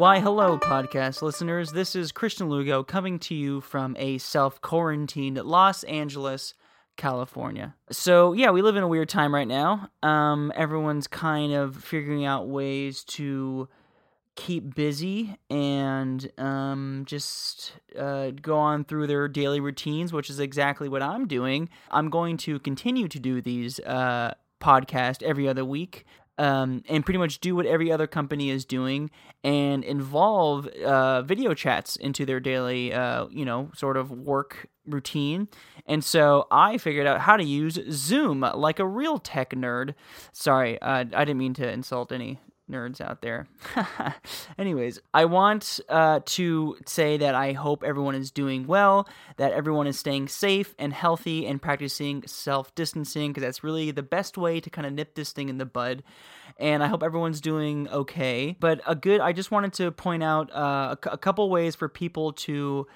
Why, hello, podcast listeners. This is Kristian Lugo coming to you from a self quarantined Los Angeles, California. So, yeah, we live in a weird time right now. Um, everyone's kind of figuring out ways to keep busy and um, just uh, go on through their daily routines, which is exactly what I'm doing. I'm going to continue to do these uh, podcasts every other week um, and pretty much do what every other company is doing and involve uh, video chats into their daily, uh, you know, sort of work routine. And so I figured out how to use Zoom like a real tech nerd. Sorry, uh, I didn't mean to insult any nerds out there. Anyways, I want uh, to say that I hope everyone is doing well, that everyone is staying safe and healthy and practicing self distancing, because that's really the best way to kind of nip this thing in the bud. And I hope everyone's doing okay. But a good, I just wanted to point out uh, a, a couple ways for people to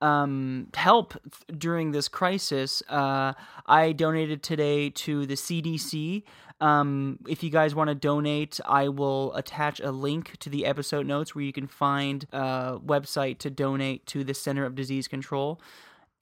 um, help during this crisis. Uh, I donated today to the CDC. Um, if you guys want to donate, I will attach a link to the episode notes where you can find a website to donate to the Center of Disease Control.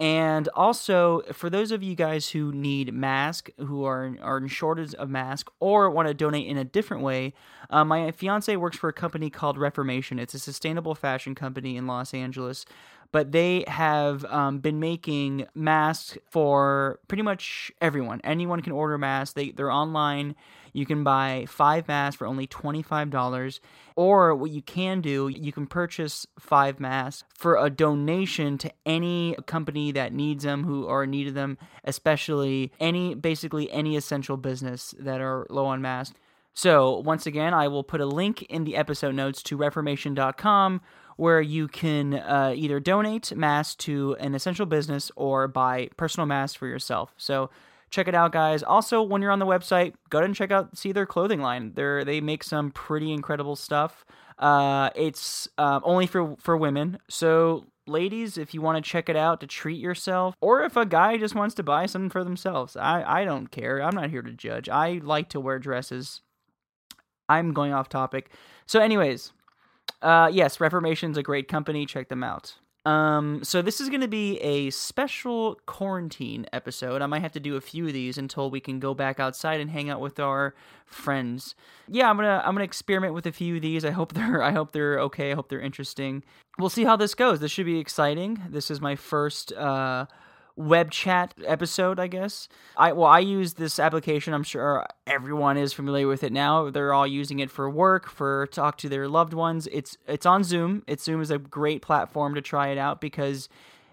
And also, for those of you guys who need masks, who are are in shortage of masks, or want to donate in a different way, uh, my fiance works for a company called Reformation. It's a sustainable fashion company in Los Angeles but they have um, been making masks for pretty much everyone. Anyone can order masks. They they're online. You can buy five masks for only $25. Or what you can do, you can purchase five masks for a donation to any company that needs them, who are in need of them, especially any, basically any essential business that are low on masks. So, once again, I will put a link in the episode notes to reformation.com where you can uh, either donate masks to an essential business or buy personal masks for yourself. So check it out, guys. Also, when you're on the website, go ahead and check out see their clothing line. They they make some pretty incredible stuff. Uh, it's uh, only for for women, so ladies, if you want to check it out to treat yourself, or if a guy just wants to buy something for themselves, I I don't care. I'm not here to judge. I like to wear dresses. I'm going off topic. So, anyways, uh, yes, Reformation's a great company. Check them out. Um, so this is going to be a special quarantine episode. I might have to do a few of these until we can go back outside and hang out with our friends. Yeah, I'm gonna I'm gonna experiment with a few of these. I hope they're I hope they're okay. I hope they're interesting. We'll see how this goes. This should be exciting. This is my first uh, web chat episode, I guess. I well, I use this application. I'm sure everyone is familiar with it now. They're all using it for work, for talk to their loved ones. It's it's on Zoom. It Zoom is a great platform to try it out because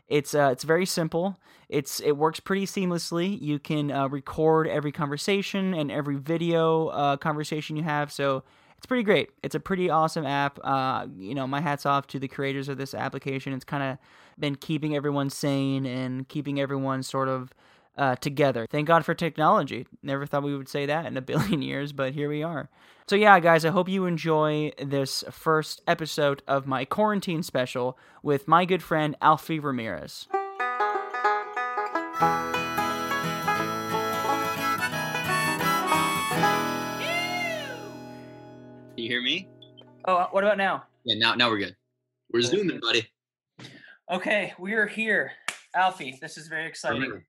it's uh, it's very simple. It's it works pretty seamlessly. You can uh, record every conversation and every video uh, conversation you have. So it's pretty great. It's a pretty awesome app. Uh, you know, my hats off to the creators of this application. It's kind of been keeping everyone sane and keeping everyone sort of uh, together. Thank God for technology. Never thought we would say that in a billion years, but here we are. So, yeah, guys, I hope you enjoy this first episode of my quarantine special with my good friend Alfie Ramirez. you hear me? Oh, what about now? Yeah, now now we're good. We're zooming, buddy. Okay, we are here, Alfie. This is very exciting.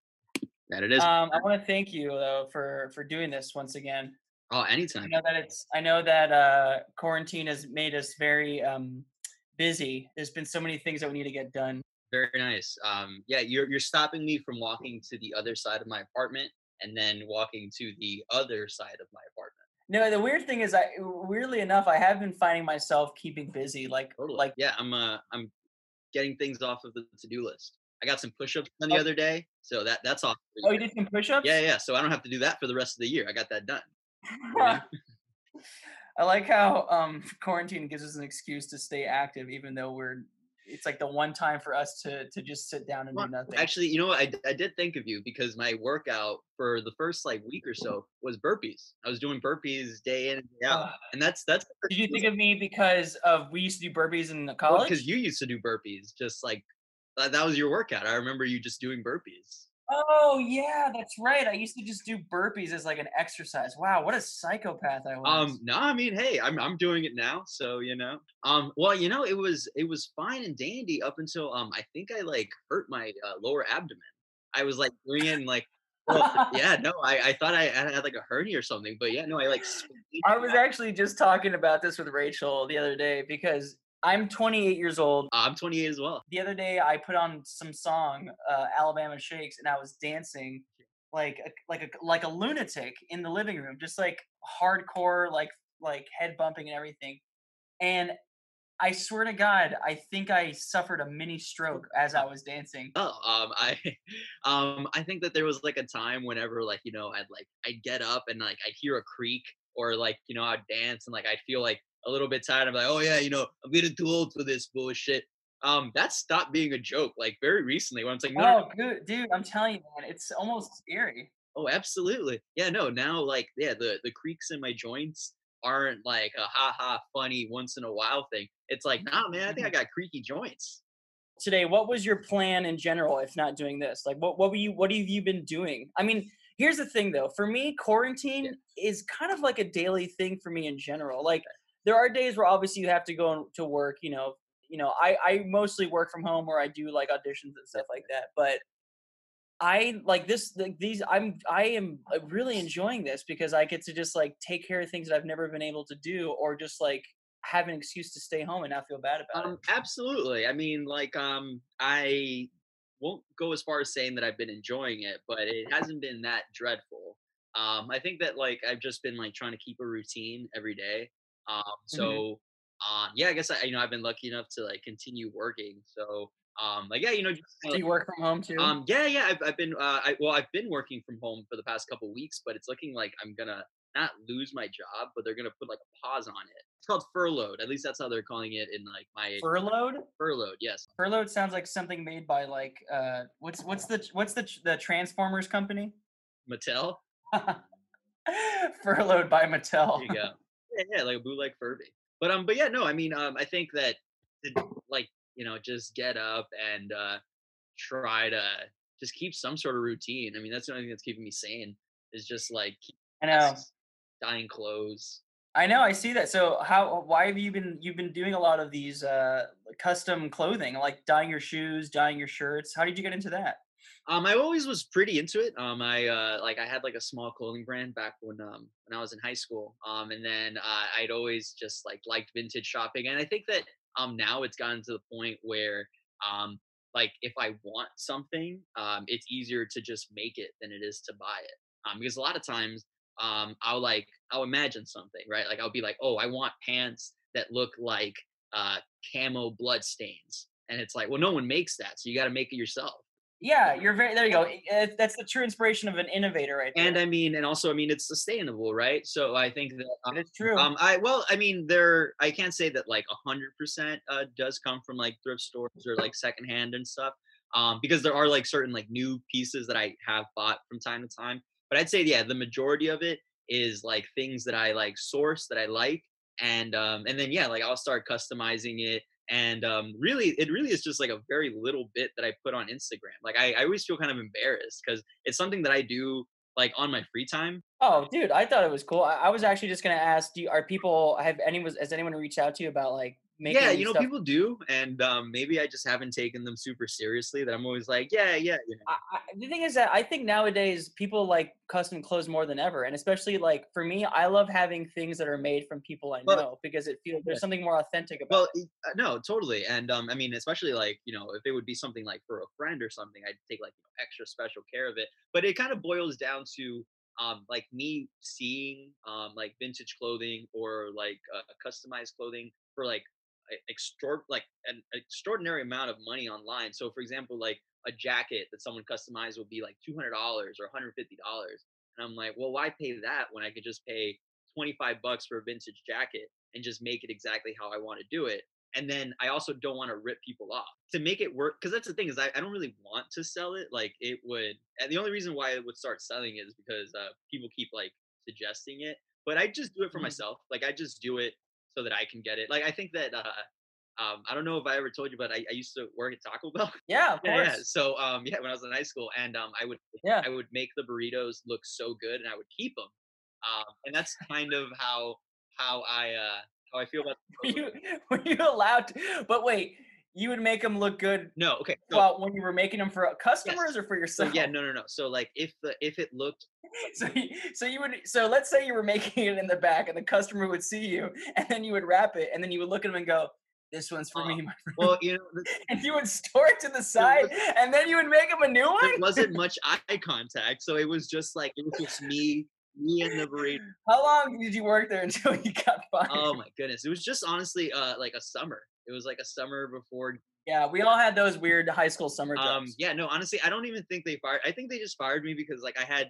That it is. Um, I want to thank you though for for doing this once again. Oh, anytime. I know that it's. I know that uh, quarantine has made us very um, busy. There's been so many things that we need to get done. Very nice. Um, yeah, you're you're stopping me from walking to the other side of my apartment and then walking to the other side of my apartment. No, the weird thing is, I weirdly enough, I have been finding myself keeping busy. Like, Totally. like yeah, I'm uh I'm getting things off of the to-do list. I got some push-ups done the Oh. other day, so that that's off. oh, you did some push-ups. Yeah, yeah. So I don't have to do that for the rest of the year. I got that done. I like how um, quarantine gives us an excuse to stay active, even though we're. It's like the one time for us to to just sit down and Well, do nothing. Actually, you know what? I, I did think of you because my workout for the first like week or so was burpees. I was doing burpees day in and day out, Ugh. and that's that's Did you think of me because of we used to do burpees in the college? because you used to do burpees, just like that, that was your workout. I remember you just doing burpees. Oh yeah, that's right. I used to just do burpees as like an exercise. Wow, what a psychopath I was. Um, was. no, I mean, hey, I'm I'm doing it now, so you know. Um, well, you know, it was it was fine and dandy up until um I think I like hurt my uh, lower abdomen. I was like doing it and like well, yeah, no, I, I thought I had, had like a hernia or something, but yeah, no, I like I was actually just talking about this with Rachel the other day because I'm 28 years old. I'm 28 as well. The other day I put on some song, uh, Alabama Shakes, and I was dancing like a, like a like a lunatic in the living room, just like hardcore, like like head bumping and everything. And I swear to God, I think I suffered a mini stroke as I was dancing. Oh, um, I, um, I think that there was like a time whenever like you know I'd like I'd get up and like I'd hear a creak or like you know I'd dance and like I'd feel like a little bit tired. I'm like, oh yeah, you know I'm getting too old for this bullshit. Um, that stopped being a joke like very recently when it's like, no, no, no, Oh, good, dude! I'm telling you, man, it's almost scary. oh, absolutely, yeah, no, now like yeah, the the creaks in my joints aren't like a ha ha funny once in a while thing. It's like, nah, man, I think I got creaky joints. today what was your plan in general if not doing this like what, what were you what have you been doing i mean here's the thing though for me quarantine Yeah, is kind of like a daily thing for me in general like there are days where obviously you have to go to work you know you know i i mostly work from home or i do like auditions and stuff like that but i like this like these i'm i am uh, really enjoying this because i get to just like take care of things that i've never been able to do or just like have an excuse to stay home and not feel bad about it Um, absolutely. I mean, like, um, I won't go as far as saying that I've been enjoying it, but it hasn't been that dreadful. Um, I think that like I've just been like trying to keep a routine every day. Um, Mhm. so um, yeah, I guess I, you know I've been lucky enough to like continue working. So um, like yeah, you know, just so kinda, you work from home too um, yeah, yeah, I've, I've been uh, I, well, I've been working from home for the past couple weeks, but it's looking like I'm gonna not lose my job, but they're gonna put like a pause on it. It's called furloughed. At least that's how they're calling it in like my furloughed Furloughed, yes. Furloughed sounds like something made by like uh what's what's the what's the the Transformers company? Mattel? Furloughed by Mattel. There you go. Yeah, yeah, like a bootleg Furby. But um, but yeah, no, I mean, um, I think that to like you know just get up and uh try to just keep some sort of routine. I mean, that's the only thing that's keeping me sane is just like I know. dyeing clothes. I know, I see that. So how why have you been you've been doing a lot of these uh custom clothing, like dyeing your shoes, dyeing your shirts. How did you get into that? Um, I always was pretty into it. Um, I uh, like I had like a small clothing brand back when um when I was in high school. Um, and then uh, I'd always just like liked vintage shopping, and I think that um now it's gotten to the point where um like if I want something, um, it's easier to just make it than it is to buy it. Um, because a lot of times um I'll like I'll imagine something right, like I'll be like, oh, I want pants that look like uh camo blood stains, and it's like, well, no one makes that, so you got to make it yourself. Yeah, you're very there you go. Uh, That's the true inspiration of an innovator right And. I mean, and also, I mean, it's sustainable, right? So I think that, um, is true. um, I well, I mean, there, I can't say that like a hundred percent uh does come from like thrift stores or like secondhand and stuff, um, because there are like certain like new pieces that I have bought from time to time. But I'd say, yeah, the majority of it is like things that I like source that I like, and um, and then yeah, like I'll start customizing it. And um, really, it really is just like a very little bit that I put on Instagram. Like I, I always feel kind of embarrassed because it's something that I do like on my free time. Oh, dude, I thought it was cool. I, I was actually just gonna ask, do you, are people have anyone has anyone reached out to you about like Yeah, you know, stuff people do, and um, maybe I just haven't taken them super seriously. That I'm always like, yeah, yeah, you know. I, I, the thing is that I think nowadays people like custom clothes more than ever, and especially like for me, I love having things that are made from people I Well, know because it feels there's something more authentic about Well, it. uh, no, totally, and um, I mean, especially like you know, if it would be something like for a friend or something, I'd take like you know, extra special care of it. But it kind of boils down to um, like me seeing um, like vintage clothing or like uh, customized clothing for like extra like an extraordinary amount of money online. So, for example, like a jacket that someone customized would be like two hundred dollars or one hundred fifty dollars, and I'm like, well, why pay that when I could just pay 25 bucks for a vintage jacket and just make it exactly how I want to do it. And then I also don't want to rip people off to make it work. Cause that's the thing is I, I don't really want to sell it. Like it would, and the only reason why it would start selling is because uh, people keep like suggesting it, but I just do it for Mhm. myself. Like I just do it so that I can get it. Like I think that, uh, um, I don't know if I ever told you, but I, I used to work at Taco Bell. Yeah, of Yeah, yeah. So um, yeah, when I was in high school, and um, I would Yeah. I would make the burritos look so good, and I would keep them. Um, and that's kind of how how I uh how I feel about. Were you were you allowed to? But wait, you would make them look good No, okay. So, well when you were making them for customers or for so yourself? yeah, no, no, no. So like if the if it looked So you, so you would so let's say you were making it in the back and the customer would see you and then you would wrap it and then you would look at them and go, "This one's for Uh, me, my friend," well, you know, th- and you would store it to the side and then you would make them a new one. wasn't much eye contact, so it was just like it was just me, me and the burrito. How long did you work there until you got fired? Oh my goodness, it was just honestly uh like a summer. It was like a summer before yeah, we all had those weird high school summer jobs. Um, yeah, no, honestly, I don't even think they fired. I think they just fired me because like I had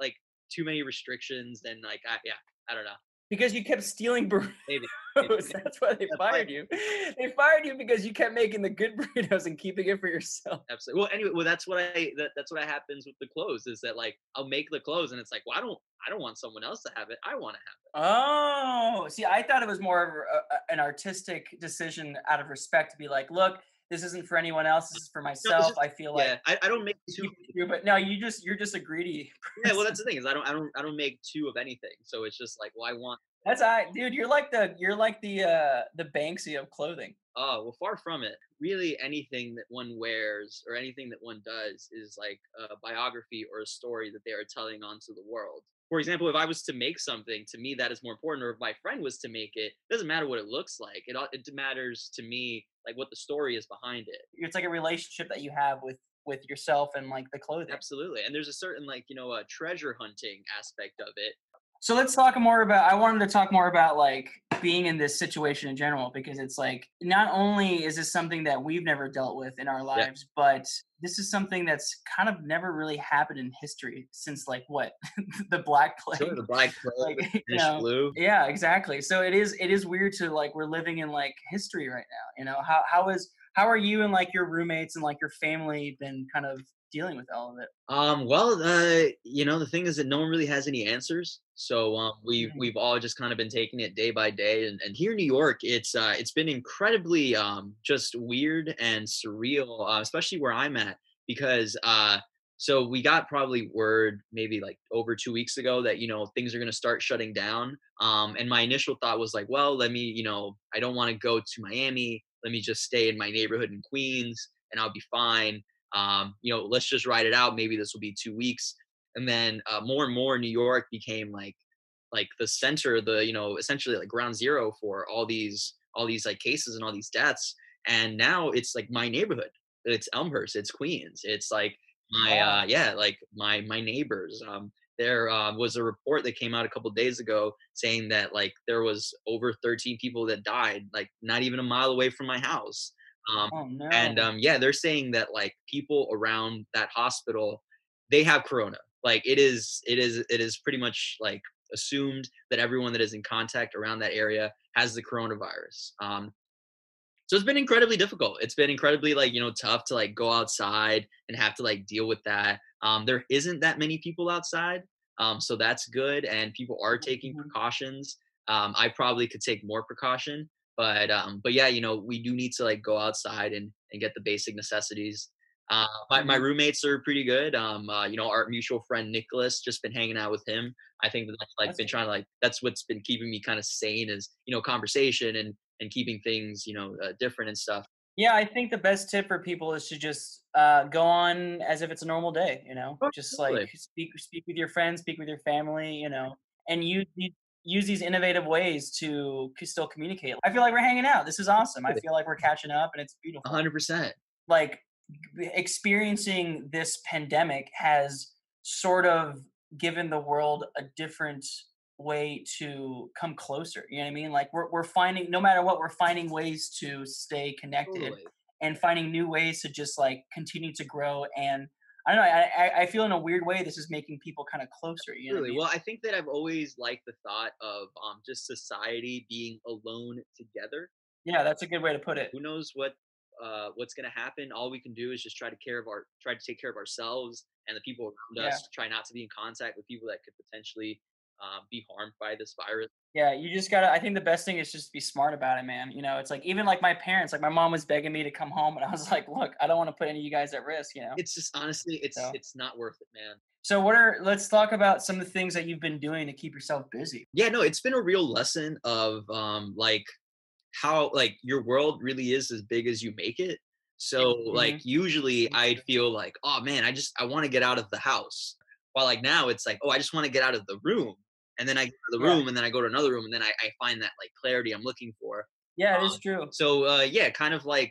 like too many restrictions and like I yeah, I don't know. Because you kept stealing burritos. Maybe, That's why they That's fired you. They fired you because you kept making the good burritos and keeping it for yourself. Absolutely. Well, anyway, well that's what I that, that's what happens with the clothes is that like I'll make the clothes and it's like, well, I don't I don't want someone else to have it. I want to have it. Oh, see, I thought it was more of a- an artistic decision out of respect to be like, look, this isn't for anyone else. This is for myself. just- I feel like I, I don't make two. true, but no, you just you're just a greedy. Yeah, well that's the thing is I don't I don't I don't make two of anything. So it's just like, well, I want. that's I, dude. You're like the you're like the uh the Banksy of clothing. Oh well, far from it. Really, anything that one wears or anything that one does is like a biography or a story that they are telling onto the world. For example, if I was to make something, to me that is more important. Or if my friend was to make it, it doesn't matter what it looks like. It it matters to me like what the story is behind it. It's like a relationship that you have with with yourself and like the clothing. Absolutely, and there's a certain like you know a treasure hunting aspect of it. So let's talk more about. I wanted to talk more about like being in this situation in general because it's like not only is this something that we've never dealt with in our lives, but this is something that's kind of never really happened in history since like what the Black Plague. Sure, the black plague, like, you know, flu. yeah, exactly. So it is it is weird to like we're living in like history right now. You know how how is how are you and like your roommates and like your family been kind of dealing with all of it? Um, well, uh, you know, the thing is that no one really has any answers. So um, we've Mhm. we've all just kind of been taking it day by day. And, and here in New York, it's uh, it's been incredibly um, just weird and surreal, uh, especially where I'm at, because uh, so we got probably word maybe like over two weeks ago that you know things are going to start shutting down. Um, and my initial thought was like, well, let me, you know, I don't want to go to Miami. Let me just stay in my neighborhood in Queens, and I'll be fine um, you know, let's just ride it out. Maybe this will be two weeks. And then uh, more and more, New York became like like the center, the you know, essentially like ground zero for all these all these like cases and all these deaths. And now it's like my neighborhood. It's Elmhurst. It's Queens. It's like my uh, yeah, like my my neighbors. Um, there uh, was a report that came out a couple days ago saying that like there was over 13 people that died, like not even a mile away from my house. Um, Oh no. and um, yeah, they're saying that like people around that hospital, they have corona. Like it is, it is, it is pretty much like assumed that everyone that is in contact around that area has the coronavirus. Um, so it's been incredibly difficult. It's been incredibly like you know tough to like go outside and have to like deal with that. Um, there isn't that many people outside, um, so that's good, and people are taking Mhm. precautions. Um, I probably could take more precaution, but um, but yeah, you know we do need to like go outside and and get the basic necessities. Uh, my, my Mhm. roommates are pretty good. Um, uh, you know, our mutual friend Nicholas, just been hanging out with him. I think that that's like That's been trying to like that's what's been keeping me kind of sane is you know conversation and and keeping things you know uh, different and stuff. Yeah, I think the best tip for people is to just uh, go on as if it's a normal day. You know, Oh, just totally. like speak speak with your friends, speak with your family. You know, and use these use these innovative ways to still communicate. I feel like we're hanging out. This is awesome. I feel like we're catching up, and it's beautiful. hundred percent. Like experiencing this pandemic has sort of given the world a different way to come closer. You know what I mean? Like we're we're finding no matter what, we're finding ways to stay connected Totally. and finding new ways to just like continue to grow and I don't know. I, I- I feel in a weird way this is making people kind of closer. You know, what I Really? mean? Well, I think that I've always liked the thought of um, just society being alone together. yeah, that's a good way to put it. Who knows what uh, what's going to happen? All we can do is just try to care of our try to take care of ourselves and the people around Yeah. us. Try not to be in contact with people that could potentially uh, be harmed by this virus. Yeah, you just gotta. I think the best thing is just to be smart about it, man. You know, it's like even like my parents, like my mom was begging me to come home, and I was like, look, I don't want to put any of you guys at risk. You know. It's just honestly, it's So- it's not worth it, man. So what are? Let's talk about some of the things that you've been doing to keep yourself busy. Yeah, no, it's been a real lesson of um like how like your world really is as big as you make it. So like usually I'd feel like, oh man, I just I want to get out of the house. While like now it's like, oh, I just want to get out of the room. And then I go to the Yeah. room and then I go to another room and then I, I find that like clarity I'm looking for. Yeah, it is Um, true. So uh yeah, kind of like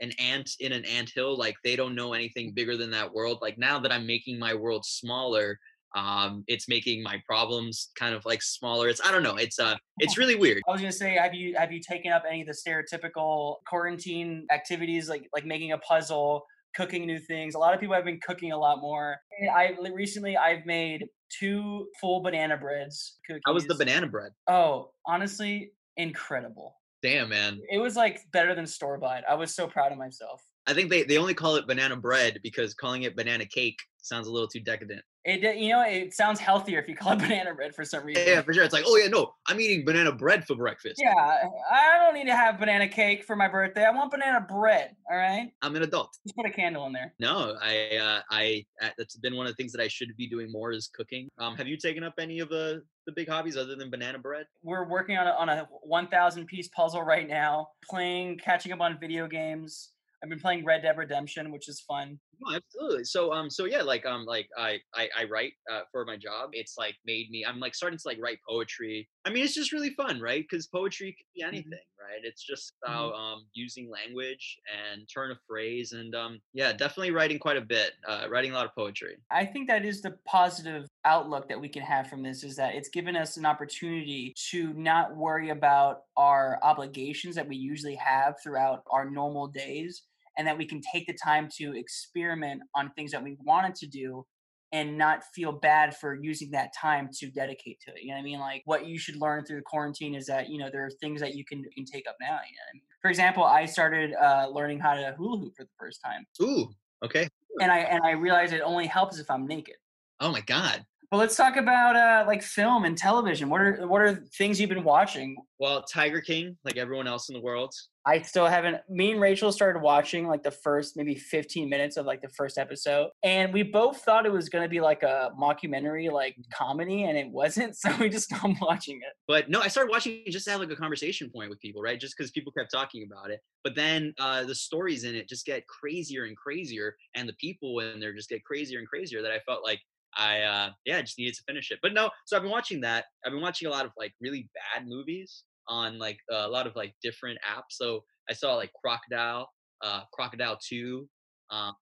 an ant in an ant hill, like they don't know anything bigger than that world. Like now that I'm making my world smaller, um, it's making my problems kind of like smaller. It's I don't know, it's uh it's really weird. I was gonna say, have you have you taken up any of the stereotypical quarantine activities like like making a puzzle, cooking new things? A lot of people have been cooking a lot more. I recently I've made two full banana breads. Cookies. How was the banana bread? Oh, honestly, incredible. Damn man. It was like better than store bought. I was so proud of myself. I think they, they only call it banana bread because calling it banana cake sounds a little too decadent. It di- you know it sounds healthier if you call it banana bread for some reason. yeah, for sure. It's like, oh yeah, no, I'm eating banana bread for breakfast. Yeah, I don't need to have banana cake for my birthday. I want banana bread. All right, I'm an adult. just put a candle in there. No, I, uh, I, uh, that's been one of the things that I should be doing more is cooking. Um, have you taken up any of the the big hobbies other than banana bread? we're working on a, on a 1000 piece puzzle right now playing catching up on video games i've been playing red dead redemption which is fun No, absolutely. So, um, so yeah, like, um, like I, I, I write uh, for my job. It's like made me. I'm like starting to like write poetry. I mean, it's just really fun, right? Because poetry can be anything, right? It's just about um using language and turn of phrase, and um, yeah, definitely writing quite a bit. Uh, writing a lot of poetry. i think that is the positive outlook that we can have from this is that it's given us an opportunity to not worry about our obligations that we usually have throughout our normal days and that we can take the time to experiment on things that we wanted to do and not feel bad for using that time to dedicate to it. You know what I mean? Like what you should learn through the quarantine is that, you know, there are things that you can can take up now. You know what I mean? For example, I started uh, learning how to hula hoop for the first time. Ooh, okay. And I and I realized it only helps if I'm naked. Oh my god. Well, let's talk about uh, like film and television. What are what are things you've been watching? Well, Tiger King, like everyone else in the world. I still haven't. Me and Rachel started watching like the first maybe 15 minutes of like the first episode, and we both thought it was gonna be like a mockumentary, like comedy, and it wasn't. So we just stopped watching it. But no, I started watching it just to have like a conversation point with people, right? Just because people kept talking about it. But then uh, the stories in it just get crazier and crazier, and the people in there just get crazier and crazier. That I felt like I, uh, yeah, just needed to finish it. But no, so I've been watching that. I've been watching a lot of like really bad movies on like a lot of like different apps. So I saw like Crocodile, uh, Crocodile Two, um,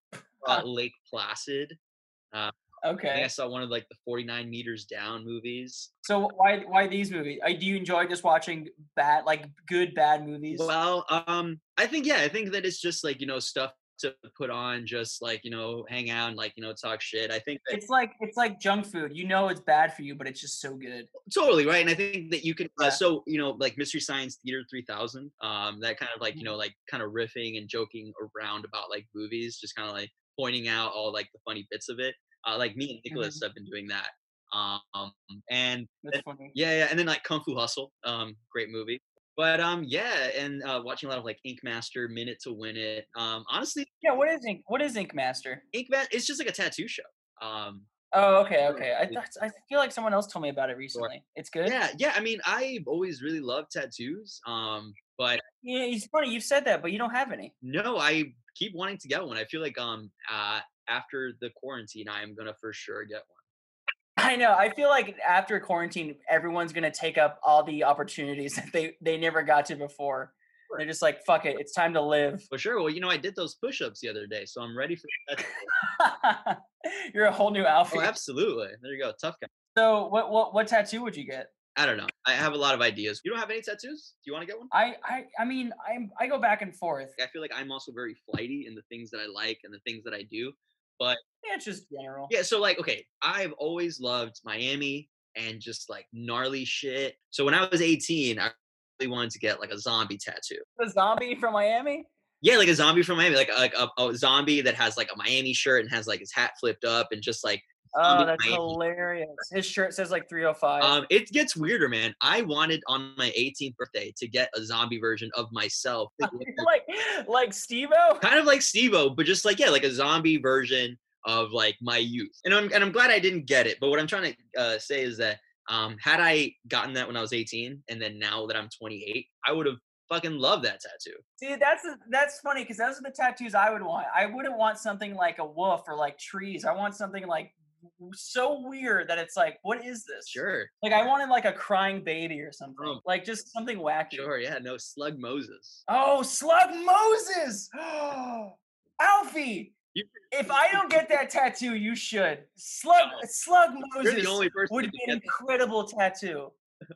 uh, Lake Placid. I think I Okay. saw one of like the 49 meters down movies. So why why these movies? Uh, Do you enjoy just watching bad, like good bad movies? Well, um, I think yeah, I think that it's just like you know stuff to put on, just like you know hang out and like you know talk shit. I think that It's like it's like junk food. You know it's bad for you, but it's just so good. totally right, and I think that you can. Yeah. Uh, so you know, like Mystery Science Theater 3000, um, that kind of like Mm-hmm. you know like kind of riffing and joking around about like movies, just kind of like pointing out all like the funny bits of it. Uh, like me and Nicholas Mm-hmm. have been doing that. Um, and funny. Yeah, yeah, and then like Kung Fu Hustle, um, great movie. But um, yeah, and uh, watching a lot of like Ink Master, Minute to Win It. Um, honestly, Yeah. What is Ink? What is Ink Master? Ink Master, it's just like a tattoo show. Um, Oh, okay, okay. I thought, I feel like someone else told me about it recently. It's good. yeah, yeah. I mean, I've always really loved tattoos. Um, but Yeah, it's funny you've said that, but you don't have any. no, I keep wanting to get one. I feel like um, uh, after the quarantine, I am gonna for sure get one. I know. I feel like after quarantine, everyone's gonna take up all the opportunities that they they never got to before. They're just like, fuck it, it's time to live. For sure. Well, you know, I did those push-ups the other day, so I'm ready for that. You're a whole new oh, outfit. oh, absolutely. There you go, tough guy. so, what what what tattoo would you get? I don't know. I have a lot of ideas. You don't have any tattoos? Do you want to get one? I I I mean, I'm I go back and forth. I feel like I'm also very flighty in the things that I like and the things that I do. Yeah, it's just general. Yeah, so like, okay, I've always loved Miami and just like gnarly shit. So when I was 18, I really wanted to get like a zombie tattoo. A zombie from Miami. Yeah, like a zombie from Miami, like like a, a zombie that has like a Miami shirt and has like his hat flipped up and just like Oh, that's Miami. hilarious. His shirt says like 305. Um, it gets weirder, man. I wanted on my 18th birthday to get a zombie version of myself. like like Steve-O? kind of like Steve-O, but just like yeah, like a zombie version of like my youth. And I'm and I'm glad I didn't get it. But what I'm trying to uh, say is that um, had I gotten that when I was 18, and then now that I'm 28, I would have fucking loved that tattoo. See, that's that's funny because those are the tattoos I would want. I wouldn't want something like a wolf or like trees. I want something like so weird that it's like, what is this? Sure, Like I wanted like a crying baby or something. Oh. Like just something wacky. sure, yeah, no Slug Moses. Oh, Slug Moses! Alfie! You- If I don't get that tattoo, you should. Slug No. Slug Moses would be an incredible tattoo.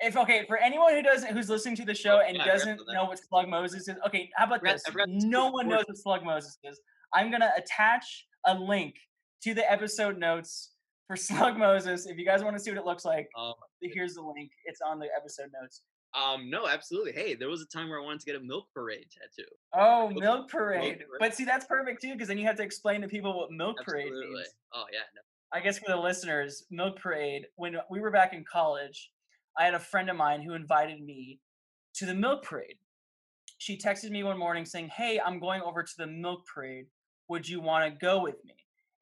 If okay, for anyone who doesn't who's listening to the show and yeah, doesn't know what Slug Moses is, okay, how about this? I've read this No one knows what Slug Moses is. I'm gonna attach a link to the episode notes for Slug Moses. If you guys want to see what it looks like, Um, here's the link. It's on the episode notes. Um, no, absolutely. Hey, there was a time where I wanted to get a milk parade tattoo. Oh, Milk- Milk Parade. Parade. But see, that's perfect too, because then you have to explain to people what Milk Parade means. Oh yeah, no. I guess for the listeners, Milk Parade, when we were back in college, I had a friend of mine who invited me to the Milk Parade. She texted me one morning saying, Hey, I'm going over to the Milk Parade. Would you want to go with me?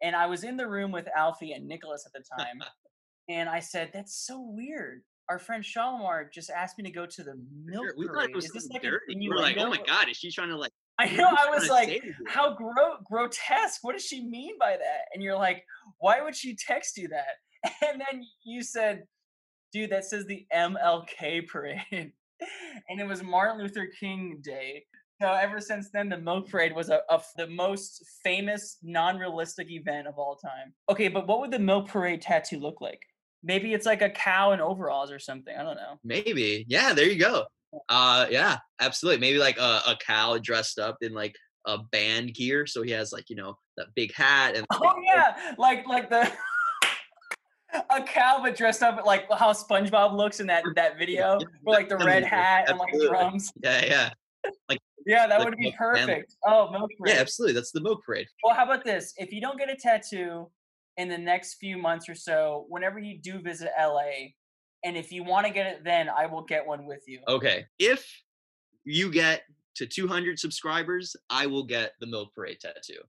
And I was in the room with Alfie and Nicholas at the time. and I said, That's so weird. Our friend Shalimar just asked me to go to the Milk Sure, We thought Parade. it was Is this like dirty. We were like, oh my god, is she trying to like? I know. I was like, say to you? how gro- grotesque. What does she mean by that? And you're like, why would she text you that? And then you said, dude, that says the MLK parade. and it was Martin Luther King Day. So ever since then, the Milk Parade was a, a the most famous non-realistic event of all time. Okay, but what would the Milk Parade tattoo look like? Maybe it's like a cow in overalls or something. I don't know. Maybe. Yeah, there you go. Uh yeah, absolutely. Maybe like a, a cow dressed up in like a band gear. So he has like, you know, that big hat and Oh yeah, like like the a cow but dressed up like how SpongeBob looks in that that video, yeah, with like the red hat and like drums. yeah, yeah. Like yeah, that Like would be perfect. Oh, milk parade. Yeah, absolutely. That's the milk parade. Well, how about this? If you don't get a tattoo in the next few months or so, whenever you do visit LA, and if you want to get it, then I will get one with you. Okay. If you get to 200 subscribers, I will get the milk parade tattoo.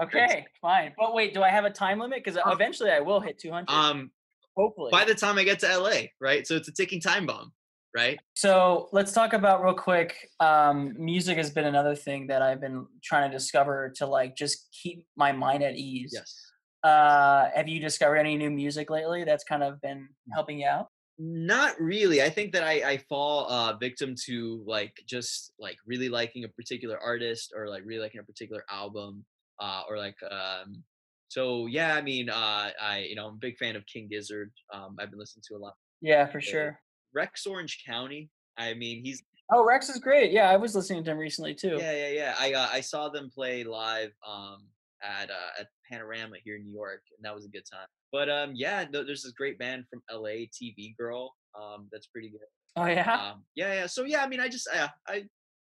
Okay, fine. But wait, do I have a time limit? Because eventually I will hit 200. Um hopefully. by the time I get to LA, right? So it's a ticking time bomb, right? So let's talk about real quick. Um, music has been another thing that I've been trying to discover to like just keep my mind at ease. Yes. Uh, have you discovered any new music lately that's kind of been helping you out? Not really. I think that I, I fall uh, victim to like just like really liking a particular artist or like really liking a particular album uh, or like um, so yeah. I mean, uh, I you know I'm a big fan of King Gizzard. Um, I've been listening to a lot. Yeah, for sure. Rex Orange County. I mean, he's Oh, Rex is great. Yeah, I was listening to him recently too. yeah yeah yeah. I uh, I saw them play live um, at uh, at Panorama here in New York, and that was a good time. But um, yeah, no, there's this great band from LA, TV Girl. Um, that's pretty good. Oh yeah. um, yeah, yeah. So yeah, I mean, I just yeah, I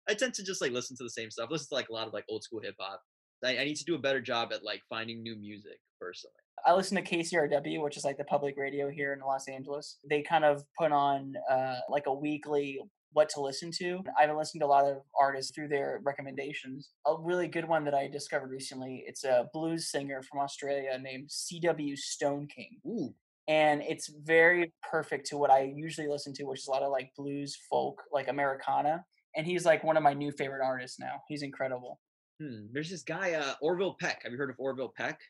I tend to just like listen to the same stuff. Listen to like a lot of like old school hip hop. I, I need to do a better job at like finding new music personally. I listen to KCRW, which is like the public radio here in Los Angeles. They kind of put on uh, like a weekly what to listen to. I've been listening to a lot of artists through their recommendations. A really good one that I discovered recently, it's a blues singer from Australia named C.W. Stoneking. Ooh, And it's very perfect to what I usually listen to, which is a lot of like blues, folk, like Americana. And he's like one of my new favorite artists now. He's incredible. hmm. There's this guy uh, Orville Peck. Have you heard of Orville Peck?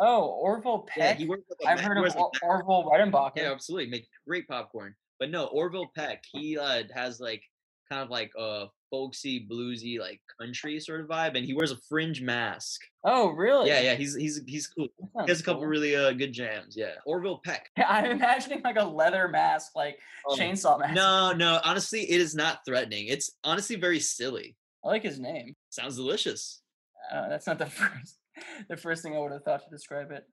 Oh, Orville Yeah, Peck. he wears like a I've ma- heard of or- Orville Redenbacher. Yeah, absolutely. Make great popcorn. But no, Orville Peck, he uh, has like kind of like a folksy, bluesy, like country sort of vibe, and he wears a fringe mask. Oh, really? Yeah, yeah, he's he's he's cool. He has a couple cool. really uh, good jams. Yeah, Orville Peck. I'm imagining like a leather mask, like Oh, chainsaw mask. No, no, honestly, it is not threatening. It's honestly very silly. I like his name. Sounds delicious. Uh, that's not the first, the first thing I would have thought to describe it.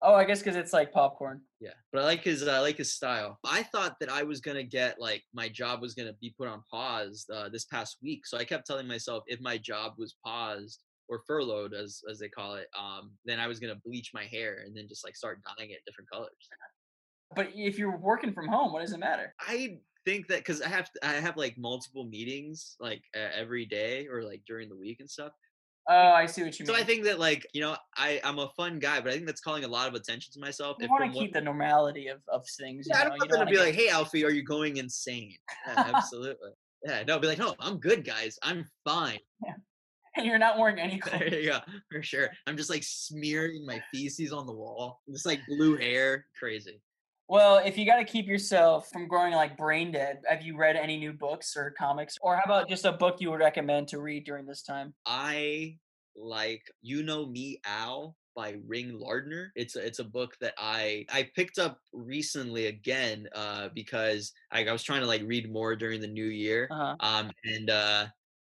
Oh, I guess because it's like popcorn. Yeah, but I like his uh, I like his style. I thought that I was gonna get like my job was gonna be put on pause uh, this past week, so I kept telling myself if my job was paused, or furloughed as as they call it, um, then I was gonna bleach my hair and then just like start dyeing it different colors. But if you're working from home, what does it matter? I think that because I have I have like multiple meetings like uh, every day or like during the week and stuff. Oh, I see what you So mean. So I think that like you know I I'm a fun guy, but I think that's calling a lot of attention to myself. you if want to what- keep the normality of, of things. You yeah, I know? don't you want them to be get- like, "Hey, Alfie, are you going insane?" Yeah, absolutely. Yeah, no, be like, "No, I'm good, guys. I'm fine." and you're not wearing any There clothes. you go, for sure. I'm just like smearing my feces on the wall, just like blue hair, crazy. Well, if you got to keep yourself from growing like brain dead, have you read any new books or comics? Or how about just a book you would recommend to read during this time? I like You Know Me Al by Ring Lardner. It's a, it's a book that I I picked up recently again uh, because I, I was trying to like read more during the new year. Uh-huh. Um, and uh,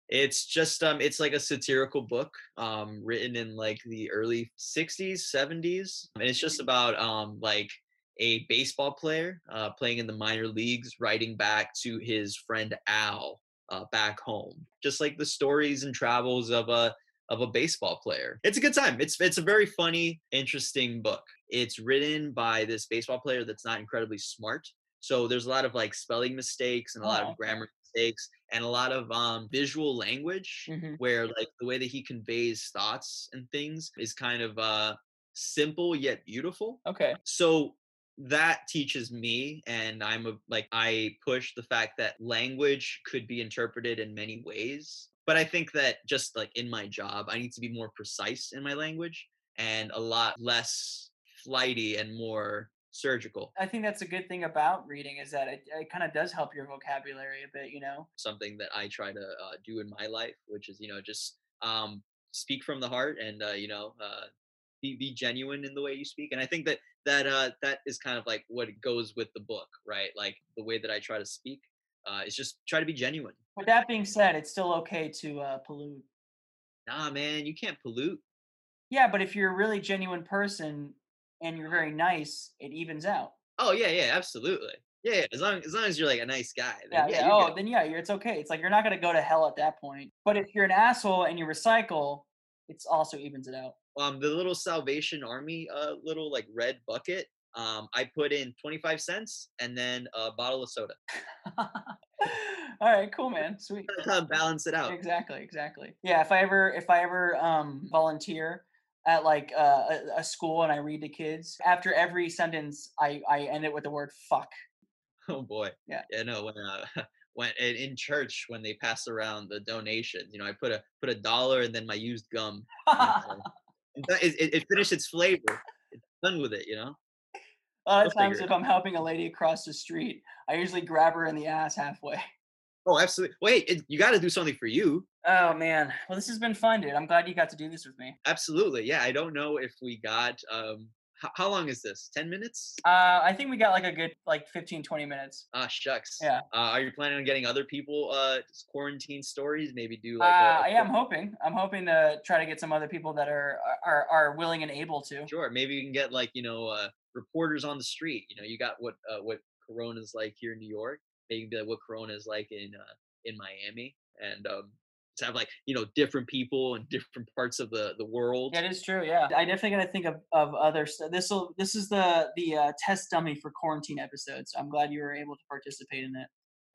it's just um it's like a satirical book um written in like the early 60s 70s and it's just about um like a baseball player uh playing in the minor leagues writing back to his friend al uh back home. Just like the stories and travels of a of a baseball player. It's a good time. It's it's a very funny interesting book. It's written by this baseball player that's not incredibly smart. So there's a lot of like spelling mistakes and a lot Oh, of grammar mistakes and a lot of um, visual language Mhm. where like the way that he conveys thoughts and things is kind of uh, simple yet beautiful. Okay. so that teaches me and i'm a like i push the fact that language could be interpreted in many ways but i think that just like in my job i need to be more precise in my language and a lot less flighty and more surgical I think that's a good thing about reading is that it, it kind of does help your vocabulary a bit, you know? something that i try to uh, do in my life which is you know just um speak from the heart and uh, you know uh be, be genuine in the way you speak and i think that that uh that is kind of like what goes with the book right like the way that i try to speak uh is just try to be genuine With that being said, it's still okay to uh, pollute. nah man you can't pollute Yeah, but if you're a really genuine person and you're very nice, it evens out. oh yeah yeah absolutely yeah, yeah as long as long as you're like a nice guy Yeah, then yeah. you're Oh, good. then yeah, you're, it's okay. It's like you're not gonna go to hell at that point. But if you're an asshole and you recycle, it's also evens it out. Um the little salvation army uh little like red bucket um i put in 25 cents and then a bottle of soda All right, cool, man. Sweet. balance it out Exactly, exactly. Yeah, if I ever if I ever um volunteer at like uh, a, a school and I read to kids, after every sentence I I end it with the word fuck. Oh boy. Yeah. Yeah. No. When uh, when in, in church when they pass around the donations, you know, I put a put a dollar and then my used gum. And, and that- It, it, it finished its flavor. It's done with it. You know. A lot of times, if I'm helping a lady across the street, I usually grab her in the ass halfway. Oh, absolutely. Wait, it, you got to do something for you. Oh man, well this has been fun, dude. I'm glad you got to do this with me. Absolutely. Yeah. I don't know if we got. um h- How long is this? Ten minutes? Uh, I think we got like a good like 15, 20 minutes. Ah, shucks. Yeah. Uh, are you planning on getting other people uh quarantine stories? Maybe do like. Uh, a, yeah, I'm hoping. I'm hoping to try to get some other people that are are are willing and able to. Sure. Maybe you can get like you know uh, reporters on the street. You know, you got what uh, what Corona's like here in New York. They can be like what Corona is like in uh, in Miami, and um, to have like you know different people in different parts of the the world. that is true. Yeah, I definitely got to think of of other stuff. This will this is the the uh, test dummy for quarantine episodes. So I'm glad you were able to participate in it.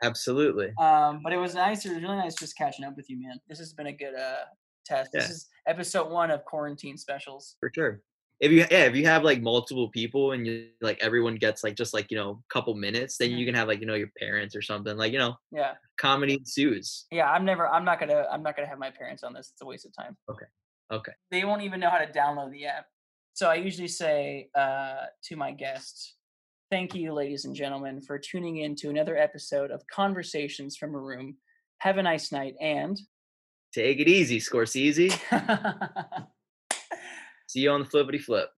Absolutely. Um, but it was nice. It was really nice just catching up with you, man. This has been a good uh test. This is episode one of quarantine specials. For sure. If you yeah, if you have like multiple people and you like everyone gets like just like you know a couple minutes, then you can have like you know your parents or something like you know Yeah, comedy ensues. yeah. I'm never. I'm not gonna. I'm not gonna have my parents on this. It's a waste of time. Okay. Okay. They won't even know how to download the app. So I usually say uh, to my guests, "Thank you, ladies and gentlemen, for tuning in to another episode of Conversations from a Room. Have a nice night and." Take it easy, Scorsese. See you on the flippity flip.